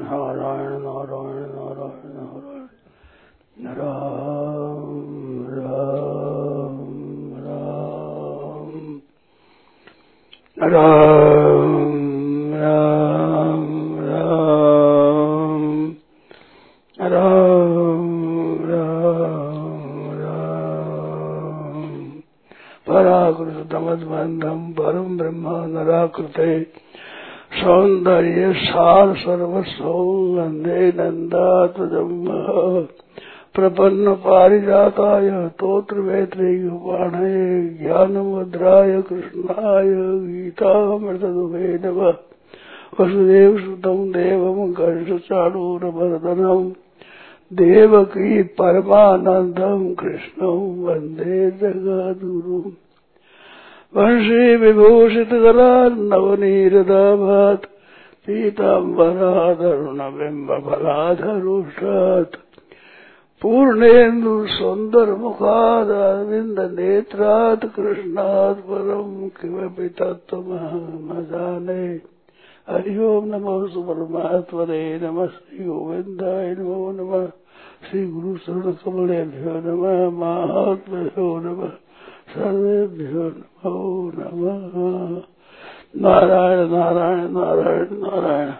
नारायण नारायण नारायण नारायण। राम राम राम राम राम राम राम राम ब्रह्म नराकृते। सौन्दर्य सार सर्वस्व वंदे नन्दात्मजम् प्रपन्न पारिजाताय तोत्र वेत्रैपाणये ज्ञानमुद्राय कृष्णाय गीतामृतदुभे नमः। वसुदेवसुतं देवं कर्षचाणूरवर्धनम् देवकी परमानन्दम् कृष्णं वंदे जगद्गुरुम्। वंशी विभूषित गला नवनीरदाभात पीतांबराधरुण बिंब फलाधरुषात। पूर्णेन्दु सुंदर मुखाद अरविंद नेत्रात कृष्णात् परम किमपि तत्व न जाने हरि ओम नमः सुपरमात्मने श्री गोविंदाय नमो नम। श्री गुरु शरण कमलेभ्यो नमः। महात्म्यो नमः। सर्वेभ्यो नमो। नमः नारायण नारायण नारायण नारायण।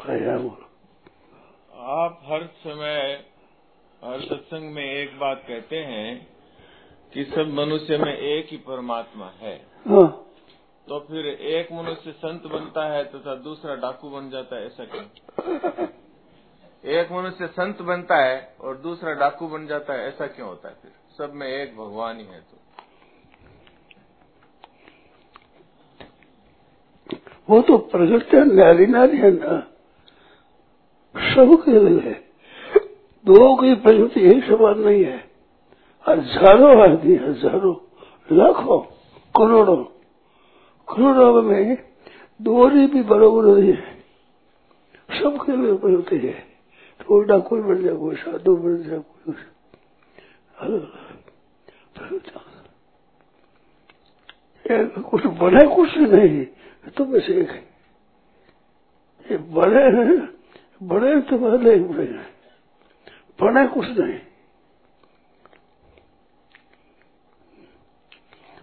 भैया बोलो आप हर समय हर सत्संग में एक बात कहते हैं कि सब मनुष्य में एक ही परमात्मा है। हाँ। तो फिर एक मनुष्य संत बनता है तथा दूसरा डाकू बन जाता है ऐसा क्यों? एक मनुष्य संत बनता है और दूसरा डाकू बन जाता है ऐसा क्यों होता है फिर? सब में एक भगवान ही है तो। वो तो प्रकृति नारी नारी है ना। सबके लिए दो की प्रकृति एक समान नहीं है। हज़ारों आदमी, हज़ारों, लाखों, करोड़ों। करोड़ों में दोहरी भी बराबर नहीं है। सबके लिए प्रकृति है। तो उल्टा कोई बन जाए, कोई साधु बन जाए, कोई अलग कुछ बने कुछ नहीं तो बस एक है ये बड़े हैं बड़े तो पहले ही बड़े कुछ नहीं।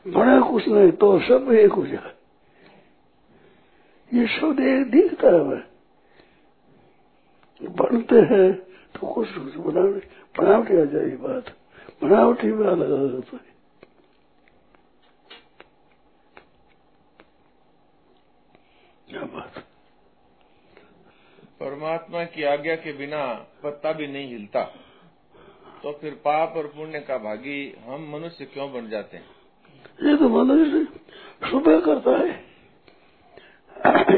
बड़े कुछ नहीं तो सब एक हो जाए। ये सब एक दिखता है। बनते हैं तो कुछ बनावटी बनावटी आ जाए बात। बनावटी में अलग अलग होता है क्या बात परमात्मा की आज्ञा के बिना पत्ता भी नहीं हिलता। तो फिर पाप और पुण्य का भागी हम मनुष्य क्यों बन जाते हैं? ये तो मनुष्य सुबह करता है।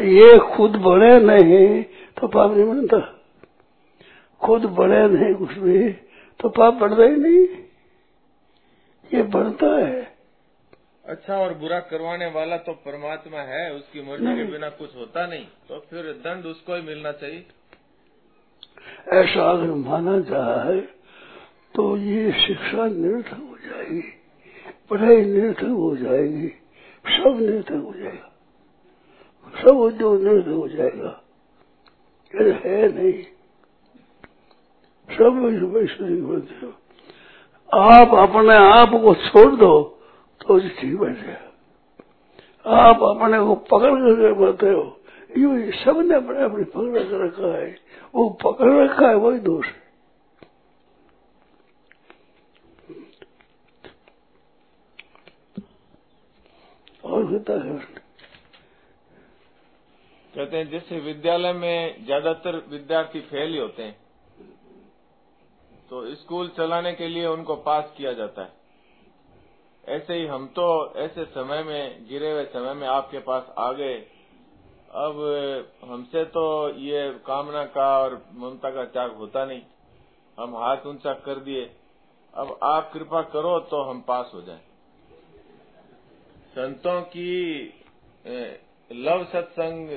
ये खुद बड़े नहीं तो पाप नहीं बनता। खुद बड़े नहीं कुछ भी तो पाप बढ़ता ही नहीं। ये बढ़ता है। अच्छा और बुरा करवाने वाला तो परमात्मा है उसकी मर्ज़ी के बिना कुछ होता नहीं। तो फिर दंड उसको ही मिलना चाहिए। ऐसा अगर माना जाए तो ये शिक्षा निरर्थक हो जाएगी पढ़ाई निरर्थक हो जाएगी सब निरर्थक हो जाएगा। सब उद्योग निरर्थक हो जाएगा। है नहीं। सब वैश्विक आप अपने आप को छोड़ दो। तो ठीक जाएगा आप अपने को पकड़ करके बढ़ते हो, ये सबने अपने अपने पकड़ कर रखा है। वो पकड़ रखा है, वही दोष है। और होता है। कहते हैं, जैसे विद्यालय में ज़्यादातर विद्यार्थी फेल ही होते हैं तो स्कूल चलाने के लिए उनको पास किया जाता है। ऐसे ही हम तो ऐसे समय में, गिरे हुए समय में आपके पास आ गए। अब हमसे तो ये कामना का और ममता का त्याग होता नहीं। हम हाथ ऊँचा कर दिए। अब आप कृपा करो तो हम पास हो जाएँ। संतों की लव सत्संग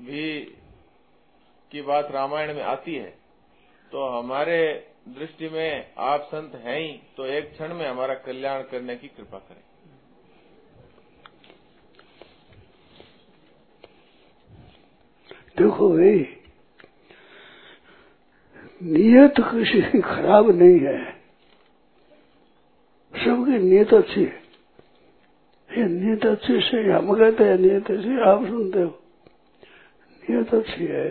भी की बात रामायण में आती है तो हमारे दृष्टि में आप संत हैं ही तो एक क्षण में हमारा कल्याण करने की कृपा करें। देखो भाई, नियत किसी की खराब नहीं है। सबकी नियत अच्छी है। ये नियत अच्छी से हम कहते हैं, नियत अच्छी आप सुनते हो। नियत अच्छी है,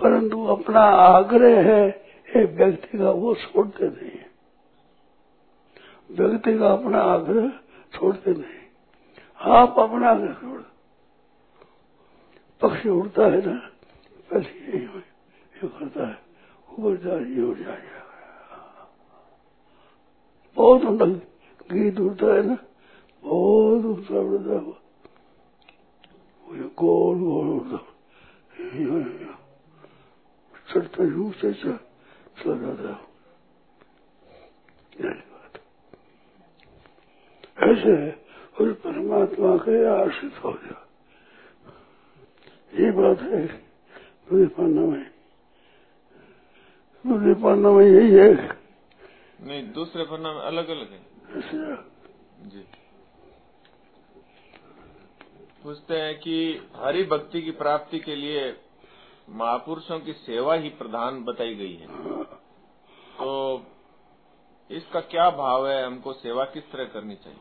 परंतु अपना आग्रह है एक व्यक्ति का वो छोड़ते नहीं। व्यक्ति का अपना आग्रह छोड़ते नहीं। आप अपना आग्रह छोड़। पक्षी उड़ता है ना पहले यही ये करता है, ऊपर जा, ये उड़ जाएगा बहुत ऊँचा गीत उड़ता है ना, बहुत ऊँचा उड़ता है वो गोल गोल उड़ता चढ़ता यूँ से चला है ऐसे उस परमात्मा के आश्रित हो जा ये बात है दूसरे पन्ना में। दूसरे पन्ना में यही है। नहीं दूसरे पन्ना में अलग अलग है जी। पूछते हैं कि हरि भक्ति की प्राप्ति के लिए महापुरुषों की सेवा ही प्रधान बताई गई है। तो इसका क्या भाव है? हमको सेवा किस तरह करनी चाहिए?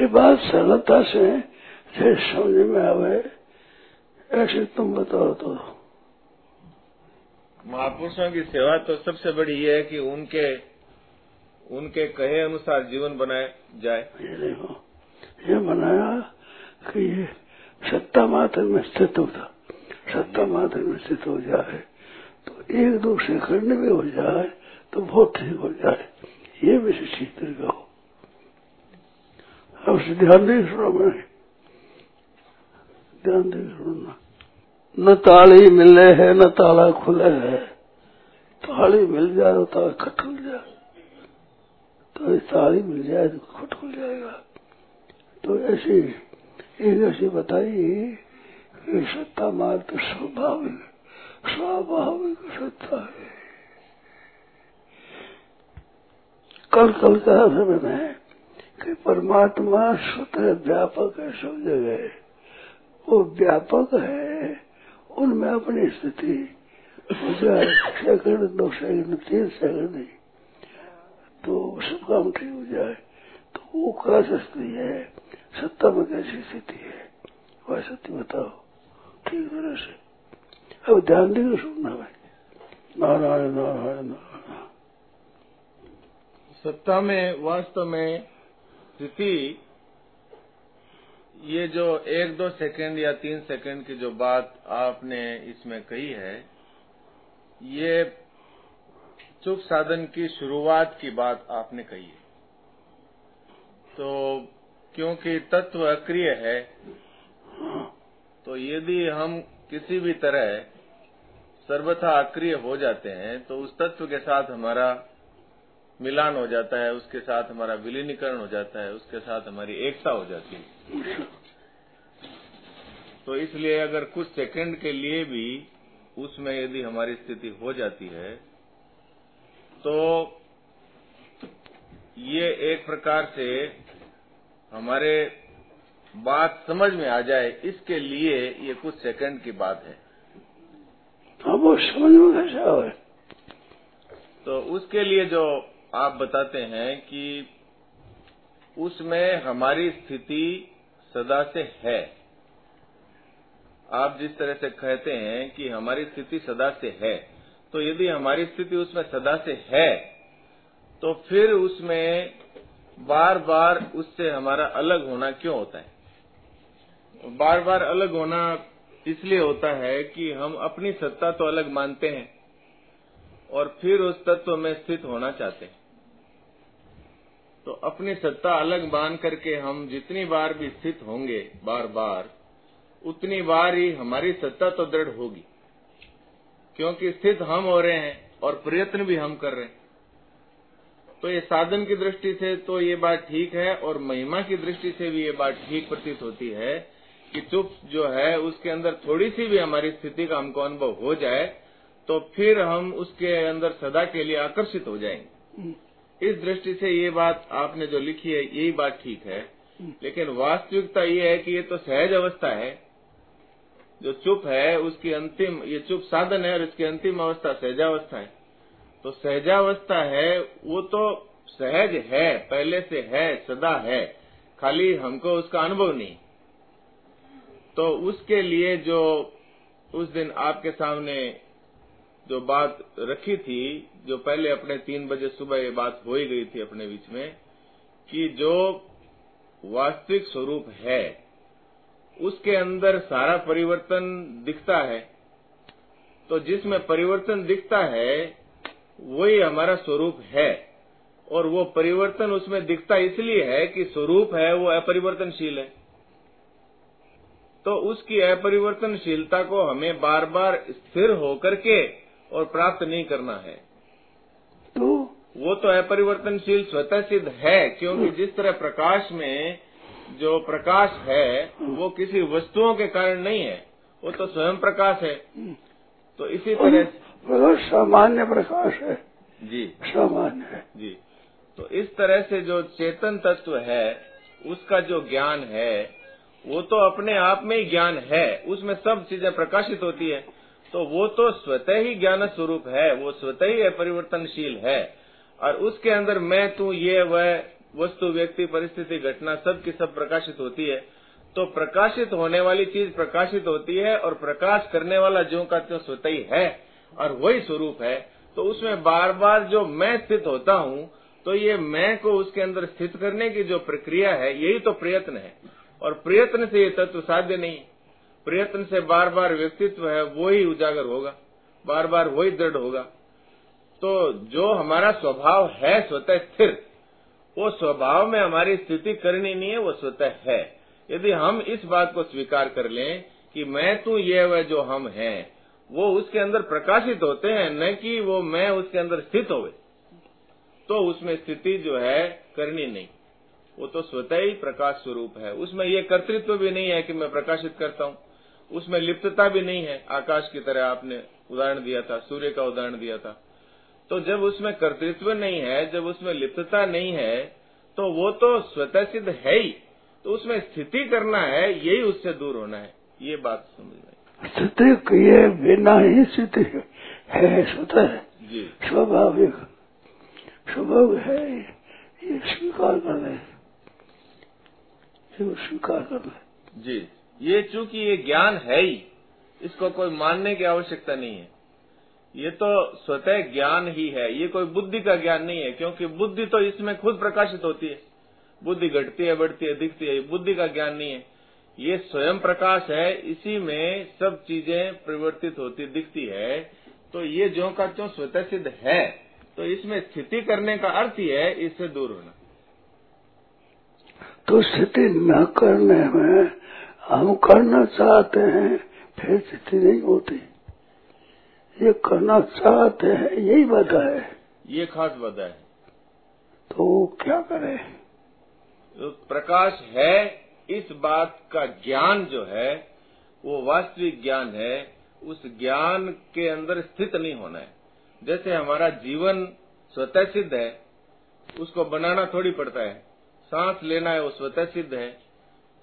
ये बात सरलता से समझ में आवे। ऐसे तुम बताओ तो। महापुरुषों की सेवा तो सबसे बड़ी ये है कि उनके उनके कहे अनुसार जीवन बनाया जाए। ये देखो ये बनाया कि ये सत्ता मात्र में स्थित होता। सत्ता मात्र में स्थित हो जाए तो एक दो सेकंड में हो जाए तो बहुत ठीक हो जाए। ये विशेष तरीका हो। अब ध्यान दे सुनो मैंने ध्यान दे सुनना न ताली मिले है, न ताला खुले है। ताली मिल जाए तो ताला खट खुल जाए। तो ताली मिल जाए तो खट खुल जाएगा। तो ऐसी, एक ऐसी बताई कि सत्ता तो स्वाभाविक स्वाभाविक सत्ता है। कल कल कहा था मैंने कि परमात्मा स्वतः व्यापक है सब जगह। वो व्यापक है, उनमें अपनी स्थिति। सेकंड, दो सेकंड, तीन सेकंड तो सब काम ठीक हो जाए तो वो कह सकती है? सत्ता में कैसी स्थिति है? वह सत्य बताओ। ठीक तरह से अब ध्यान देकर सुनना भाई। नारायण नारायण नारायण। सत्ता में, वास्तव में स्थिति ये जो एक दो सेकंड या तीन सेकंड की जो बात आपने इसमें कही है, ये चुप साधन की शुरुआत की बात आपने कही है। तो क्योंकि तत्व अक्रिय है तो यदि हम किसी भी तरह सर्वथा अक्रिय हो जाते हैं तो उस तत्व के साथ हमारा मिलान हो जाता है, उसके साथ हमारा विलीनीकरण हो जाता है, उसके साथ हमारी एकता हो जाती है। तो इसलिए अगर कुछ सेकंड के लिए भी उसमें यदि हमारी स्थिति हो जाती है तो ये एक प्रकार से हमारे बात समझ में आ जाए इसके लिए ये कुछ सेकंड की बात है। हाँ वो समझ में कैसा हो तो उसके लिए जो आप बताते हैं कि उसमें हमारी स्थिति सदा से है। आप जिस तरह से कहते हैं कि हमारी स्थिति सदा से है तो यदि हमारी स्थिति उसमें सदा से है तो फिर उसमें बार बार उससे हमारा अलग होना क्यों होता है? बार बार अलग होना इसलिए होता है कि हम अपनी सत्ता तो अलग मानते हैं और फिर उस तत्व में स्थित होना चाहते हैं। तो अपनी सत्ता अलग मान करके हम जितनी बार भी स्थित होंगे बार बार उतनी बार ही हमारी सत्ता तो दृढ़ होगी। क्योंकि स्थित हम हो रहे हैं और प्रयत्न भी हम कर रहे हैं। तो ये साधन की दृष्टि से तो ये बात ठीक है और महिमा की दृष्टि से भी ये बात ठीक प्रतीत होती है कि चुप जो है उसके अंदर थोड़ी सी भी हमारी स्थिति का हमको अनुभव हो जाए तो फिर हम उसके अंदर सदा के लिए आकर्षित हो जाएँगे। इस दृष्टि से ये बात आपने जो लिखी है यही बात ठीक है। लेकिन वास्तविकता ये है कि ये तो सहज अवस्था है। जो चुप है उसकी अंतिम ये चुप साधन है और इसकी अंतिम अवस्था सहजावस्था है। तो सहजावस्था है वो तो सहज है पहले से है सदा है। खाली हमको उसका अनुभव नहीं। तो उसके लिए जो उस दिन आपके सामने जो बात रखी थी, जो पहले अपने तीन बजे सुबह ये बात हो ही गई थी अपने बीच में, कि जो वास्तविक स्वरूप है, उसके अंदर सारा परिवर्तन दिखता है। तो जिसमें परिवर्तन दिखता है, वही हमारा स्वरूप है। और वो परिवर्तन उसमें दिखता इसलिए है कि स्वरूप है, वो अपरिवर्तनशील है। तो उसकी अपरिवर्तनशीलता को हमें बार बार स्थिर होकर के और प्राप्त नहीं करना है। तो? वो तो अपरिवर्तनशील स्वतः सिद्ध है क्योंकि जिस तरह प्रकाश में जो प्रकाश है वो किसी वस्तुओं के कारण नहीं है वो तो स्वयं प्रकाश है। तो इसी तरह सामान्य प्रकाश है। जी। सामान्य है। जी। तो इस तरह से जो चेतन तत्व है उसका जो ज्ञान है वो तो अपने आप में ही ज्ञान है, उसमें सब चीज़ें प्रकाशित होती है। तो वो तो स्वतः ही ज्ञान स्वरूप है, वो स्वतः ही परिवर्तनशील है। और उसके अंदर मैं, तू, ये, वह वस्तु, व्यक्ति, परिस्थिति, घटना, सब की सब प्रकाशित होती है। तो प्रकाशित होने वाली चीज़ प्रकाशित होती है और प्रकाश करने वाला जो का त्यों स्वतः ही है और वही स्वरूप है। तो उसमें बार बार जो मैं स्थित होता हूँ तो ये मैं को उसके अंदर स्थित करने की जो प्रक्रिया है, यही तो प्रयत्न है। और प्रयत्न से ये तत्व साध्य नहीं। प्रयत्न से बार बार व्यक्तित्व है, वो ही उजागर होगा। बार बार वही दृढ़ होगा। तो जो हमारा स्वभाव है, स्वतः स्थिर, वो स्वभाव में हमारी स्थिति करनी नहीं है, वो स्वतः है। यदि हम इस बात को स्वीकार कर लें कि मैं तू, ये वह जो हम हैं, वो उसके अंदर प्रकाशित होते हैं, न कि वो मैं उसके अंदर स्थित होवे तो उसमें स्थिति जो है करनी नहीं। वो तो स्वतः ही प्रकाश स्वरूप है। उसमें ये कर्तृत्व भी नहीं है कि मैं प्रकाशित करता हूँ। उसमें लिप्तता भी नहीं है। आकाश की तरह आपने उदाहरण दिया था सूर्य का उदाहरण दिया था। तो जब उसमें कर्तृत्व नहीं है जब उसमें लिप्तता नहीं है तो वो तो स्वतः सिद्ध है ही। तो उसमें स्थिति करना है यही उससे दूर होना है। ये बात समझ में स्थिति किए बिना ही स्थिति है स्वतः जी। स्वाभाविक। स्वभाव है ये स्वीकार कर स्वीकार कर ले। जी, ये चूँकि ये ज्ञान है ही, इसको कोई मानने की आवश्यकता नहीं है। ये तो स्वतः ज्ञान ही है, ये कोई बुद्धि का ज्ञान नहीं है, क्योंकि बुद्धि तो इसमें खुद प्रकाशित होती है। बुद्धि घटती है, बढ़ती है, दिखती है बुद्धि का ज्ञान नहीं है। ये स्वयं प्रकाश है, इसी में सब चीज़ें परिवर्तित होती, दिखती है। तो ये जो का त्यों स्वतः सिद्ध है। तो इसमें स्थिति करने का अर्थ ही है, इससे दूर होना। तो स्थिति न करने में हम करना चाहते हैं फिर स्थिति नहीं होती। ये करना चाहते हैं यही बाधा है। ये खास बाधा है। तो क्या करें? तो प्रकाश है इस बात का ज्ञान जो है वो वास्तविक ज्ञान है उस ज्ञान के अंदर स्थित नहीं होना है। जैसे हमारा जीवन स्वतः सिद्ध है उसको बनाना थोड़ी पड़ता है। सांस लेना है, वो स्वतः सिद्ध है,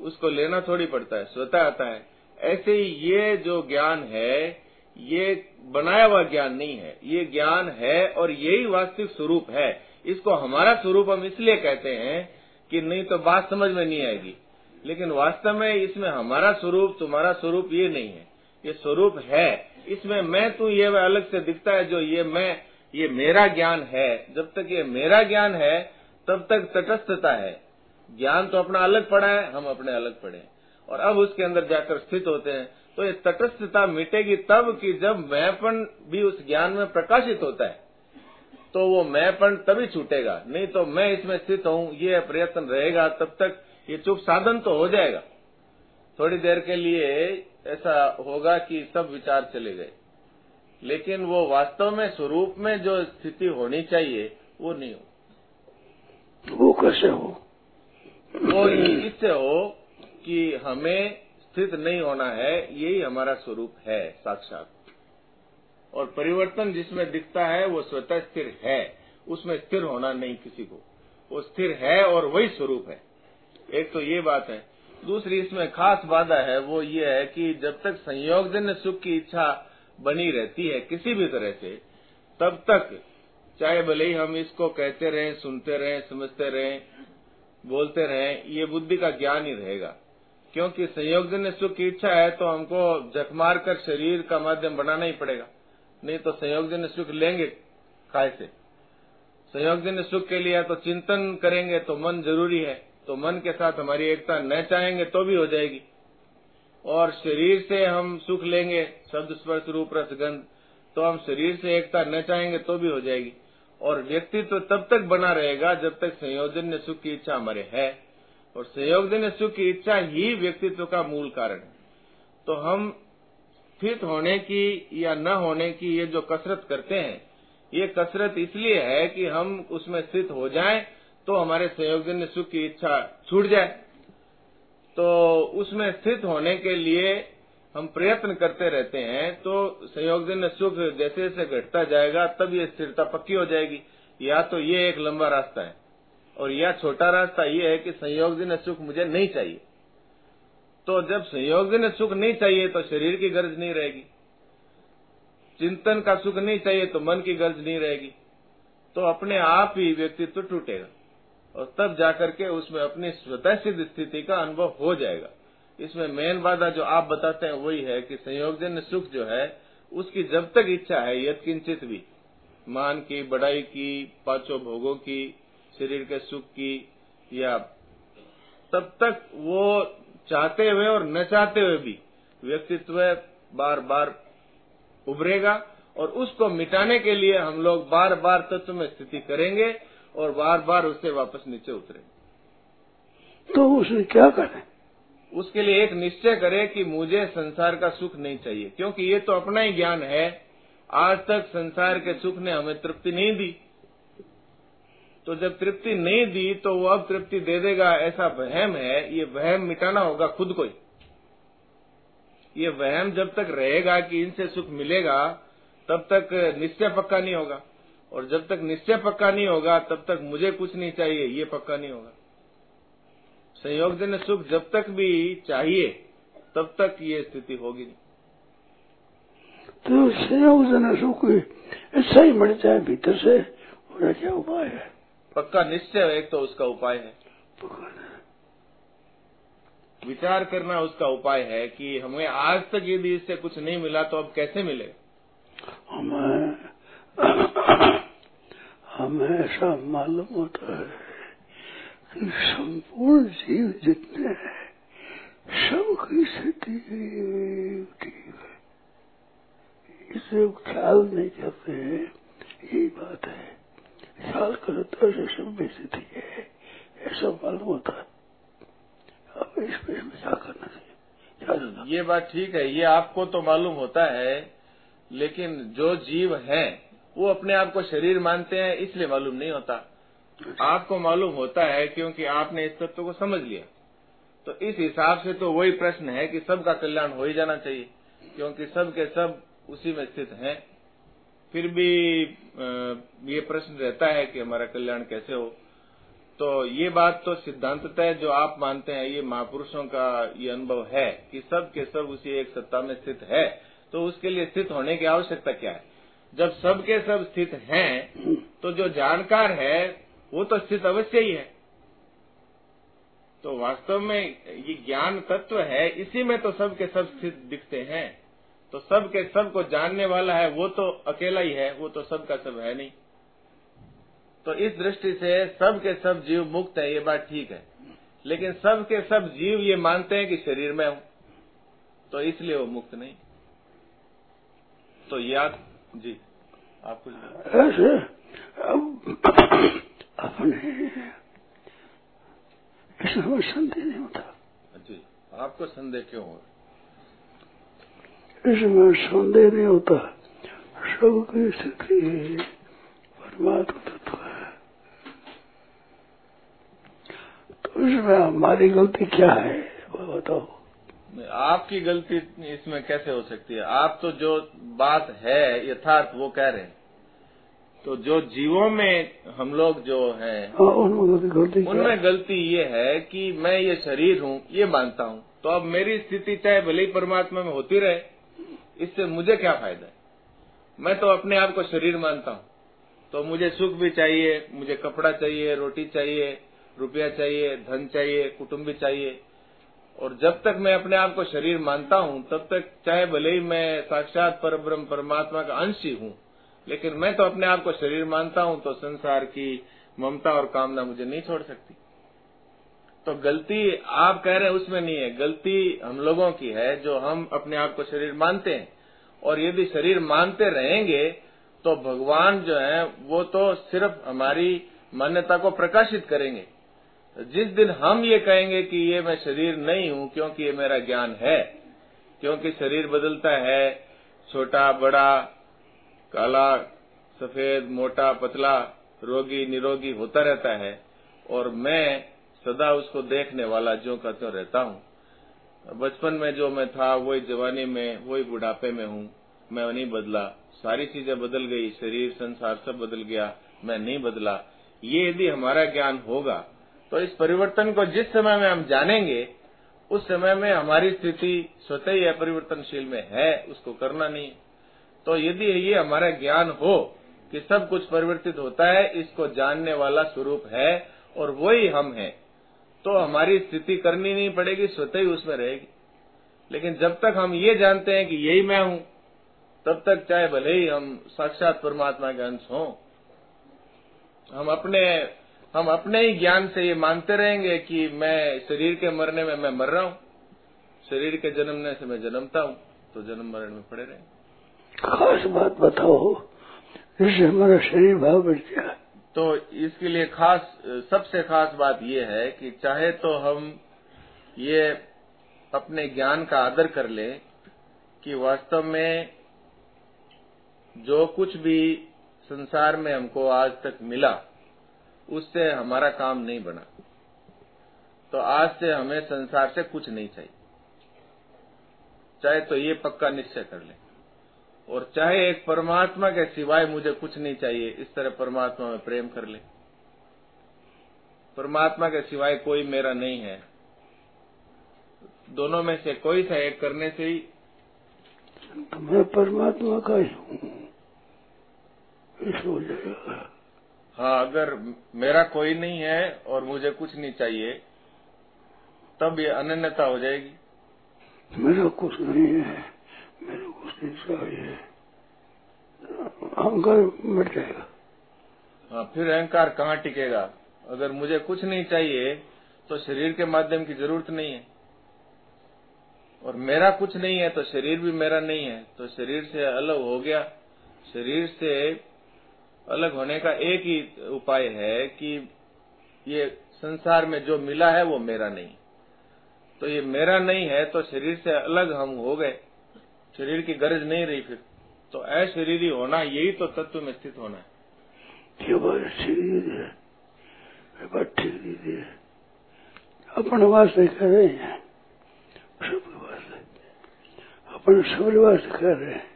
उसको लेना थोड़ी पड़ता है, स्वतः आता है। ऐसे ही ये जो ज्ञान है, ये बनाया हुआ ज्ञान नहीं है। ये ज्ञान है और यही वास्तविक स्वरूप है। इसको हमारा स्वरूप हम इसलिए कहते हैं कि नहीं तो बात समझ में नहीं आएगी। लेकिन वास्तव में इसमें हमारा स्वरूप, तुम्हारा स्वरूप ये नहीं है। ये स्वरूप है। इसमें मैं, तू, ये अलग से दिखता है जो ये मैं, ये मेरा ज्ञान है। जब तक ये मेरा ज्ञान है तब तक तटस्थता है। ज्ञान तो अपना अलग पड़ा है, हम अपने अलग पड़े और अब उसके अंदर जाकर स्थित होते हैं। तो ये तटस्थता मिटेगी तब कि जब मैपन भी उस ज्ञान में प्रकाशित होता है। तो वो मैपन तभी छूटेगा। नहीं तो मैं इसमें स्थित हूँ, ये प्रयत्न रहेगा, तब तक ये चुप साधन तो हो जाएगा। थोड़ी देर के लिए ऐसा होगा कि सब विचार चले गए। लेकिन वो वास्तव में, स्वरूप में जो स्थिति होनी चाहिए, वो नहीं हो वो कैसे हो? वो इससे हो कि हमें स्थित नहीं होना है, यही हमारा स्वरूप है, साक्षात। और परिवर्तन जिसमें दिखता है, वो स्वतः स्थिर है। उसमें स्थिर होना नहीं किसी को। वो स्थिर है और वही स्वरूप है। एक तो ये बात है। दूसरी, इसमें खास बाधा है, वो ये है कि जब तक संयोगजन्य सुख की इच्छा बनी रहती है किसी भी तरह से, तब तक चाहे भले ही हम इसको कहते रहें, सुनते रहें, समझते रहें, बोलते रहें, ये बुद्धि का ज्ञान ही रहेगा। क्योंकि संयोग संयोगजन्य सुख की इच्छा है तो हमको जख मार कर शरीर का माध्यम बनाना ही पड़ेगा। नहीं तो संयोग संयोगजन्य सुख लेंगे काय से? संयोग संयोगजन्य सुख के लिए तो चिंतन करेंगे तो मन ज़रूरी है। तो मन के साथ हमारी एकता न चाहेंगे तो भी हो जाएगी। और शरीर से हम सुख लेंगे, शब्द स्पर्श रूप रसगंध तो हम शरीर से एकता न चाहेंगे तो भी हो जाएगी। और व्यक्तित्व तब तक बना रहेगा जब तक संयोजन्य सुख की इच्छा हमारे है। और संयोजन्य सुख की इच्छा ही व्यक्तित्व का मूल कारण है। तो हम स्थित होने की या न होने की ये जो कसरत करते हैं, ये कसरत इसलिए है कि हम उसमें स्थित हो जाएँ तो हमारे संयोजन्य सुख की इच्छा छूट जाए। तो उसमें स्थित होने के लिए हम प्रयत्न करते रहते हैं तो संयोग सुख जैसे जैसे घटता जाएगा, तब ये स्थिरता पक्की हो जाएगी। या तो ये एक लंबा रास्ता है, और यह छोटा रास्ता ये है कि संयोजन्य सुख मुझे नहीं चाहिए। तो जब संयोग सुख नहीं चाहिए तो शरीर की गर्ज नहीं रहेगी। चिंतन का सुख नहीं चाहिए तो मन की गर्ज नहीं रहेगी। तो अपने आप ही व्यक्तित्व टूटेगा, और तब जाकर के उसमें अपनी स्वतः सिद्ध स्थिति का अनुभव हो जाएगा। इसमें मेन बाधा जो आप बताते हैं वही है कि संयोगजन्य सुख जो है, उसकी जब तक इच्छा है यथकिंचित भी। मान की, बड़ाई की, पाँचों भोगों की, शरीर के सुख की, या तब तक वो चाहते हुए और न चाहते हुए भी व्यक्तित्व बार बार उभरेगा और उसको मिटाने के लिए हम लोग बार बार तत्व में स्थिति करेंगे और बार बार उससे वापस नीचे उतरेंगे। तो उसने क्या करें उसके लिए एक निश्चय करे कि मुझे संसार का सुख नहीं चाहिए। क्योंकि ये तो अपना ही ज्ञान है। आज तक संसार के सुख ने हमें तृप्ति नहीं दी। तो जब तृप्ति नहीं दी तो वो अब तृप्ति दे देगा ऐसा वहम है। ये वहम मिटाना होगा खुद को ही। ये वहम जब तक रहेगा कि इनसे सुख मिलेगा, तब तक निश्चय पक्का नहीं होगा। और जब तक निश्चय पक्का नहीं होगा, तब तक मुझे कुछ नहीं चाहिए, ये पक्का नहीं होगा। संयोगजन्य सुख जब तक भी चाहिए तब तक ये स्थिति होगी नहीं। तो संयोगजन्य सुख ऐसा ही मर जाए भीतर से और क्या उपाय है? पक्का निश्चय एक तो उसका उपाय है। विचार करना उसका उपाय है कि हमें आज तक यदि इससे कुछ नहीं मिला तो अब कैसे मिले? हमें हमें ऐसा मालूम होता है संपूर्ण जीव जितने हैं सबकी स्थिति इसे ख्याल नहीं करते हैं। यही बात है। ख्याल करते से सब स्थिति है। ऐसा मालूम होता है। अब इस पर क्या करना चाहिए? ये बात ठीक है। ये आपको तो मालूम होता है, लेकिन जो जीव है, वो अपने आप को शरीर मानते हैं, इसलिए मालूम नहीं होता। आपको मालूम होता है क्योंकि आपने इस तत्व को समझ लिया। तो इस हिसाब से तो वही प्रश्न है कि सबका कल्याण हो ही जाना चाहिए, क्योंकि सब के सब उसी में स्थित हैं। फिर भी ये प्रश्न रहता है कि हमारा कल्याण कैसे हो। तो ये बात तो सिद्धांततः जो आप मानते हैं, ये महापुरुषों का ये अनुभव है कि सब के सब उसी एक सत्ता में स्थित है। तो उसके लिए स्थित होने की आवश्यकता क्या है? जब सब के सब स्थित हैं तो जो जानकार है वो तो स्थित अवश्य ही है। तो वास्तव में ये ज्ञान तत्व है, इसी में तो सब के सब स्थित दिखते हैं। तो सब के सबको जानने वाला है, वो तो अकेला ही है, वो तो सब का सब है नहीं। तो इस दृष्टि से सब के सब जीव मुक्त है, ये बात ठीक है। लेकिन सब के सब जीव ये मानते हैं कि शरीर में हूँ तो इसलिए वो मुक्त नहीं। तो याद जी, आप कुछ अपने। इसमें संदेह नहीं होता। जी आपको संदेह क्यों हो? इसमें संदेह नहीं होता। सबकी स्थिति परमात्मा तत्व है। तो इसमें हमारी गलती क्या है वो बताओ। आपकी गलती इसमें कैसे हो सकती है? आप तो जो बात है यथार्थ वो कह रहे हैं। तो जो जीवों में हम लोग जो हैं हाँ, उनमें गलती? उनमें ये है कि मैं ये शरीर हूँ ये मानता हूँ। तो अब मेरी स्थिति चाहे भले ही परमात्मा में होती रहे इससे मुझे क्या फ़ायदा है? मैं तो अपने आप को शरीर मानता हूँ। तो मुझे सुख भी चाहिए मुझे कपड़ा चाहिए रोटी चाहिए रुपया चाहिए धन चाहिए कुटुम्ब भी चाहिए। और जब तक मैं अपने आप को शरीर मानता हूँ तब तक चाहे भले ही मैं साक्षात पर ब्रह्म परमात्मा का अंश ही हूँ लेकिन मैं तो अपने आप को शरीर मानता हूँ तो संसार की ममता और कामना मुझे नहीं छोड़ सकती। तो गलती आप कह रहे हैं, उसमें नहीं है। गलती हम लोगों की है जो हम अपने आप को शरीर मानते हैं। और यदि शरीर मानते रहेंगे तो भगवान जो है, वो तो सिर्फ़ हमारी मान्यता को प्रकाशित करेंगे। जिस दिन हम ये कहेंगे कि ये मैं शरीर नहीं हूँ, क्योंकि ये मेरा ज्ञान है, क्योंकि शरीर बदलता है, छोटा, बड़ा काला, सफ़ेद, मोटा, पतला, रोगी, निरोगी होता रहता है और मैं सदा उसको देखने वाला जो का त्यों रहता हूँ। बचपन में जो मैं था, वही जवानी में, वही बुढ़ापे में हूँ। मैं नहीं बदला। सारी चीज़ें बदल गई, शरीर, संसार सब बदल गया। मैं नहीं बदला। ये यदि हमारा ज्ञान होगा तो इस परिवर्तन को जिस समय में हम जानेंगे, उस समय में हमारी स्थिति स्वतः ही अपरिवर्तनशील में है, उसको करना नहीं। तो यदि ये हमारा ज्ञान हो कि सब कुछ परिवर्तित होता है, इसको जानने वाला स्वरूप है और वही हम हैं तो हमारी स्थिति करनी नहीं पड़ेगी, स्वतः ही उसमें रहेगी। लेकिन जब तक हम ये जानते हैं कि यही मैं हूँ, तब तक चाहे भले ही हम साक्षात परमात्मा के अंश हों, हम अपने हम अपने ही ज्ञान से ये मानते रहेंगे कि मैं शरीर के मरने में मैं मर रहा हूँ, शरीर के जन्मने से मैं जन्मता हूँ तो जन्म मरण में पड़े रहेंगे। खास बात बताओ जिससे हमारा शरीर भाव बढ़ जाए तो इसके लिए खास, सबसे खास बात यह है कि चाहे तो हम ये अपने ज्ञान का आदर कर ले कि वास्तव में जो कुछ भी संसार में हमको आज तक मिला, उससे हमारा काम नहीं बना। तो आज से हमें संसार से कुछ नहीं चाहिए। चाहे तो ये पक्का निश्चय कर ले। और चाहे एक परमात्मा के सिवाय मुझे कुछ नहीं चाहिए इस तरह परमात्मा में प्रेम कर ले। परमात्मा के सिवाय कोई मेरा नहीं है। दोनों में से कोई सा एक करने से ही। मैं परमात्मा का ही हूँ। हाँ अगर मेरा कोई नहीं है और मुझे कुछ नहीं चाहिए तब ये अनन्यता हो जाएगी। मेरा कुछ नहीं है। अहंकार मिट जाएगा। हाँ फिर अहंकार कहाँ टिकेगा? अगर मुझे कुछ नहीं चाहिए तो शरीर के माध्यम की ज़रूरत नहीं है। और मेरा कुछ नहीं है तो शरीर भी मेरा नहीं है। तो शरीर से अलग हो गया। शरीर से अलग होने का एक ही उपाय है कि ये संसार में जो मिला है, वो मेरा नहीं। तो ये मेरा नहीं है तो शरीर से अलग हम हो गए। शरीर की गरज नहीं रही फिर। तो अशरीरी होना यही तो तत्व में स्थित होना है। बात शरीर है है। अपने वास्ते कर रहे हैं। सबके वास्ते। अपने सबके वास्ते कर रहे हैं।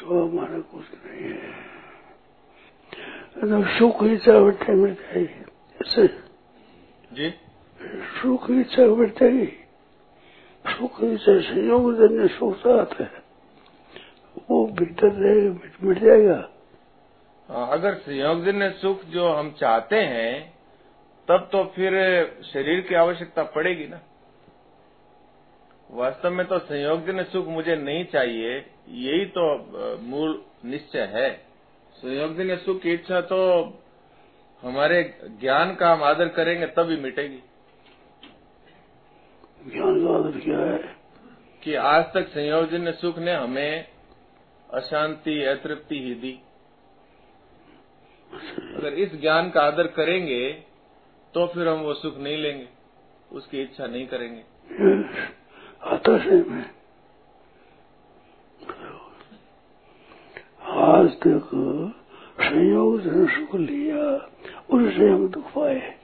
तो हमारा कुछ नहीं है। तो सुख इच्छा बैठे मिल जाएगी जी। सुख इच्छा बैठ जाएगी सुख इच्छा संयोग जन्य सुख साथ है। वो भीतर रहेगा मिट जाएगा। अगर संयोग संयोगजन्य सुख जो हम चाहते हैं, तब तो फिर शरीर की आवश्यकता पड़ेगी ना। वास्तव में तो संयोगजन्य सुख मुझे नहीं चाहिए, यही तो मूल निश्चय है। संयोगजन्य सुख की इच्छा तो हमारे ज्ञान का हम आदर करेंगे, तभी मिटेगी। ज्ञान का आदर क्या है? कि आज तक संयोगजन्य सुख ने हमें अशांति अतृप्ति ही दी। अगर इस ज्ञान का आदर करेंगे तो फिर हम वो सुख नहीं लेंगे उसकी इच्छा नहीं करेंगे। आता से में। आज तक संयोग से सुख लिया उससे हम दुख पाए।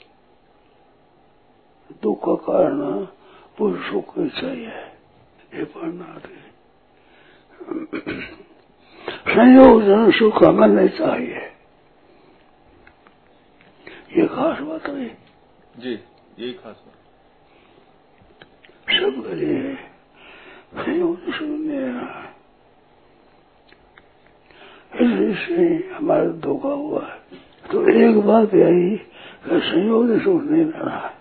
दुख का कारण सुख इच्छा ही। ये पढ़ना संयोग जन सुख हमें नहीं चाहिए। ये खास बात है। जी यही खास बात। सब लिए संयोग सुख लेना इससे हमारा धोखा हुआ है। तो एक बात यही कि संयोग सुख नहीं लेना है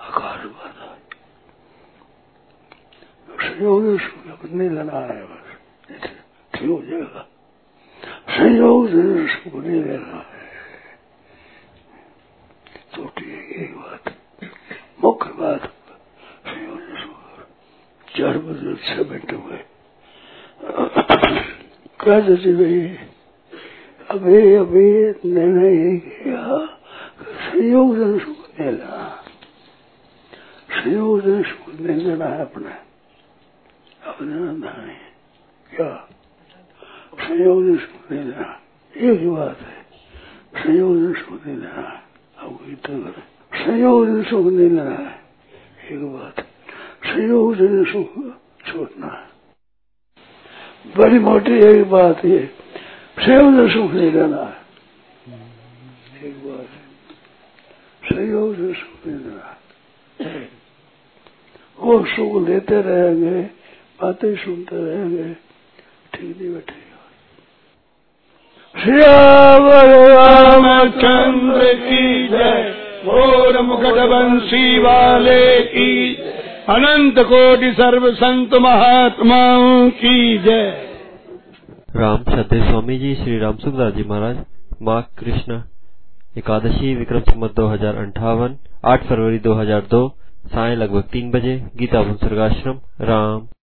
आकाश बात है संयोग नहीं लेना है बस ठीक हो जाएगा संयोग से नहीं लेना है तो ठीक एक बात मुख्य बात चार बजे छह मिनट हुए कह देते भाई अभी अभी निर्णय यही किया संयोग से सुख नहीं लेना संयोग से सुख नहीं लेना है अपने अपने नहीं क्या संयोग नहीं लेना एक ही बात है संयोग सुख नहीं लेना अब इतना करें संयोग सुख नहीं लेना है एक बात संयोग से छोड़ना है बड़ी मोटी एक बात है संयोग सुख नहीं लेना है एक बात है संयोग सुख नहीं लेना वो सुख लेते रहेंगे बातें सुनते रहेंगे। ठीक नहीं बैठेगा श्यावर रामचंद्र की जय। घोर मुकुट वाले की अनंत कोटि सर्व संत महात्माओं की जय। राम श्रद्धे स्वामी जी, श्री राम सुखदास जी महाराज, माँ कृष्ण, एकादशी विक्रम संवत दो हज़ार अंठावन, आठ फरवरी 2002 साय लगभग तीन बजे, गीता सर्गाश्रम राम।